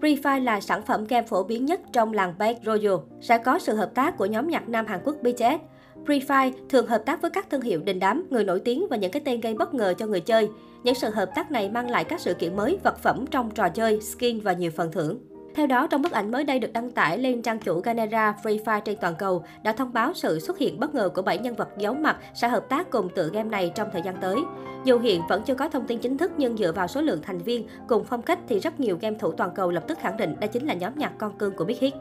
Refine là sản phẩm game phổ biến nhất trong làng Battle Royale, sẽ có sự hợp tác của nhóm nhạc nam Hàn Quốc BTS. Free thường hợp tác với các thương hiệu đình đám, người nổi tiếng và những cái tên gây bất ngờ cho người chơi. Những sự hợp tác này mang lại các sự kiện mới, vật phẩm trong trò chơi, skin và nhiều phần thưởng. Theo đó, trong bức ảnh mới đây được đăng tải lên trang chủ Ganera Free Fire trên toàn cầu, đã thông báo sự xuất hiện bất ngờ của 7 nhân vật giấu mặt sẽ hợp tác cùng tựa game này trong thời gian tới. Dù hiện vẫn chưa có thông tin chính thức nhưng dựa vào số lượng thành viên cùng phong cách thì rất nhiều game thủ toàn cầu lập tức khẳng định đây chính là nhóm nhạc con cưng của Big Hit.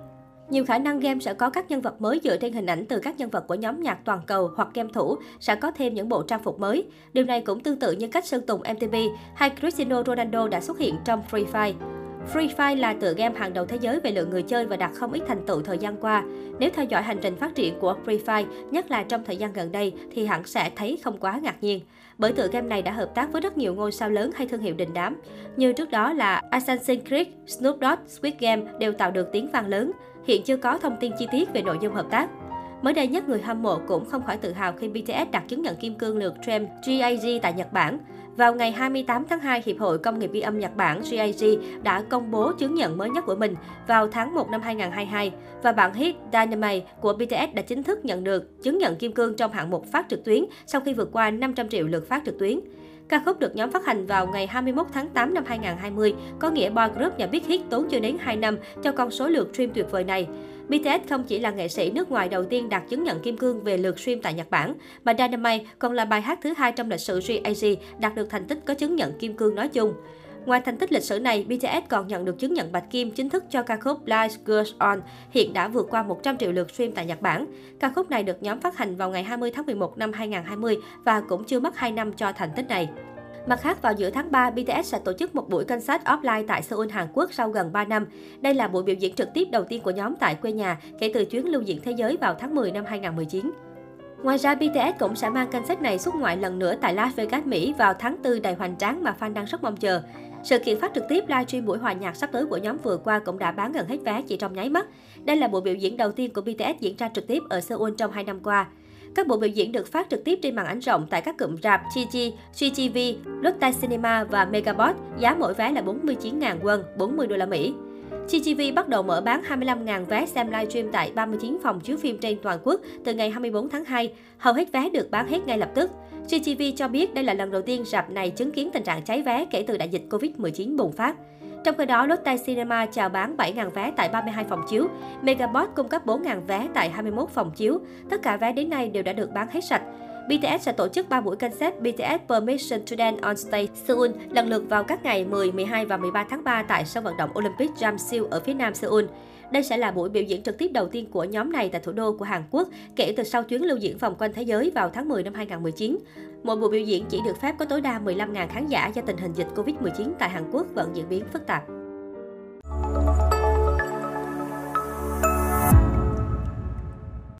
Nhiều khả năng game sẽ có các nhân vật mới dựa trên hình ảnh từ các nhân vật của nhóm nhạc toàn cầu hoặc game thủ sẽ có thêm những bộ trang phục mới. Điều này cũng tương tự như cách Sơn Tùng MTV hay Cristiano Ronaldo đã xuất hiện trong Free Fire. Free Fire là tựa game hàng đầu thế giới về lượng người chơi và đạt không ít thành tựu thời gian qua. Nếu theo dõi hành trình phát triển của Free Fire, nhất là trong thời gian gần đây, thì hẳn sẽ thấy không quá ngạc nhiên. Bởi tựa game này đã hợp tác với rất nhiều ngôi sao lớn hay thương hiệu đình đám. Như trước đó là Assassin's Creed, Snoop Dogg, Squid Game đều tạo được tiếng vang lớn. Hiện chưa có thông tin chi tiết về nội dung hợp tác. Mới đây nhất, người hâm mộ cũng không khỏi tự hào khi BTS đạt chứng nhận kim cương lượt Gem GAG tại Nhật Bản. Vào ngày 28 tháng 2, Hiệp hội Công nghiệp ghi âm Nhật Bản JIG đã công bố chứng nhận mới nhất của mình vào tháng 1 năm 2022 và bản hit Dynamite của BTS đã chính thức nhận được chứng nhận kim cương trong hạng mục phát trực tuyến sau khi vượt qua 500 triệu lượt phát trực tuyến. Ca khúc được nhóm phát hành vào ngày 21 tháng 8 năm 2020, có nghĩa boy group nhà Big Hit tốn chưa đến 2 năm cho con số lượt stream tuyệt vời này. BTS không chỉ là nghệ sĩ nước ngoài đầu tiên đạt chứng nhận kim cương về lượt stream tại Nhật Bản, mà Dynamite còn là bài hát thứ hai trong lịch sử GAG đạt được thành tích có chứng nhận kim cương nói chung. Ngoài thành tích lịch sử này, BTS còn nhận được chứng nhận bạch kim chính thức cho ca khúc Light Goes On, hiện đã vượt qua 100 triệu lượt stream tại Nhật Bản. Ca khúc này được nhóm phát hành vào ngày 20 tháng 11 năm 2020 và cũng chưa mất 2 năm cho thành tích này. Mặt khác, vào giữa tháng 3, BTS sẽ tổ chức một buổi concert offline tại Seoul, Hàn Quốc sau gần 3 năm. Đây là buổi biểu diễn trực tiếp đầu tiên của nhóm tại quê nhà kể từ chuyến lưu diễn thế giới vào tháng 10 năm 2019. Ngoài ra, BTS cũng sẽ mang concert này xuất ngoại lần nữa tại Las Vegas, Mỹ vào tháng 4 đầy hoành tráng mà fan đang rất mong chờ. Sự kiện phát trực tiếp livestream buổi hòa nhạc sắp tới của nhóm vừa qua cũng đã bán gần hết vé chỉ trong nháy mắt. Đây là buổi biểu diễn đầu tiên của BTS diễn ra trực tiếp ở Seoul trong 2 năm qua. Các buổi biểu diễn được phát trực tiếp trên màn ảnh rộng tại các cụm rạp Chi, GTV, Lotte Cinema và Megabot, giá mỗi vé là 49.000 won, 40 đô la Mỹ. GTV bắt đầu mở bán 25.000 vé xem livestream tại 39 phòng chiếu phim trên toàn quốc từ ngày 24 tháng 2. Hầu hết vé được bán hết ngay lập tức. GTV cho biết đây là lần đầu tiên rạp này chứng kiến tình trạng cháy vé kể từ đại dịch Covid-19 bùng phát. Trong khi đó, Lotte Cinema chào bán 7.000 vé tại 32 phòng chiếu. Megabot cung cấp 4.000 vé tại 21 phòng chiếu. Tất cả vé đến nay đều đã được bán hết sạch. BTS sẽ tổ chức 3 buổi concert BTS Permission to Dance on Stage Seoul lần lượt vào các ngày 10, 12 và 13 tháng 3 tại sân vận động Olympic Jamsil ở phía nam Seoul. Đây sẽ là buổi biểu diễn trực tiếp đầu tiên của nhóm này tại thủ đô của Hàn Quốc kể từ sau chuyến lưu diễn vòng quanh thế giới vào tháng 10 năm 2019. Mỗi buổi biểu diễn chỉ được phép có tối đa 15.000 khán giả do tình hình dịch Covid-19 tại Hàn Quốc vẫn diễn biến phức tạp.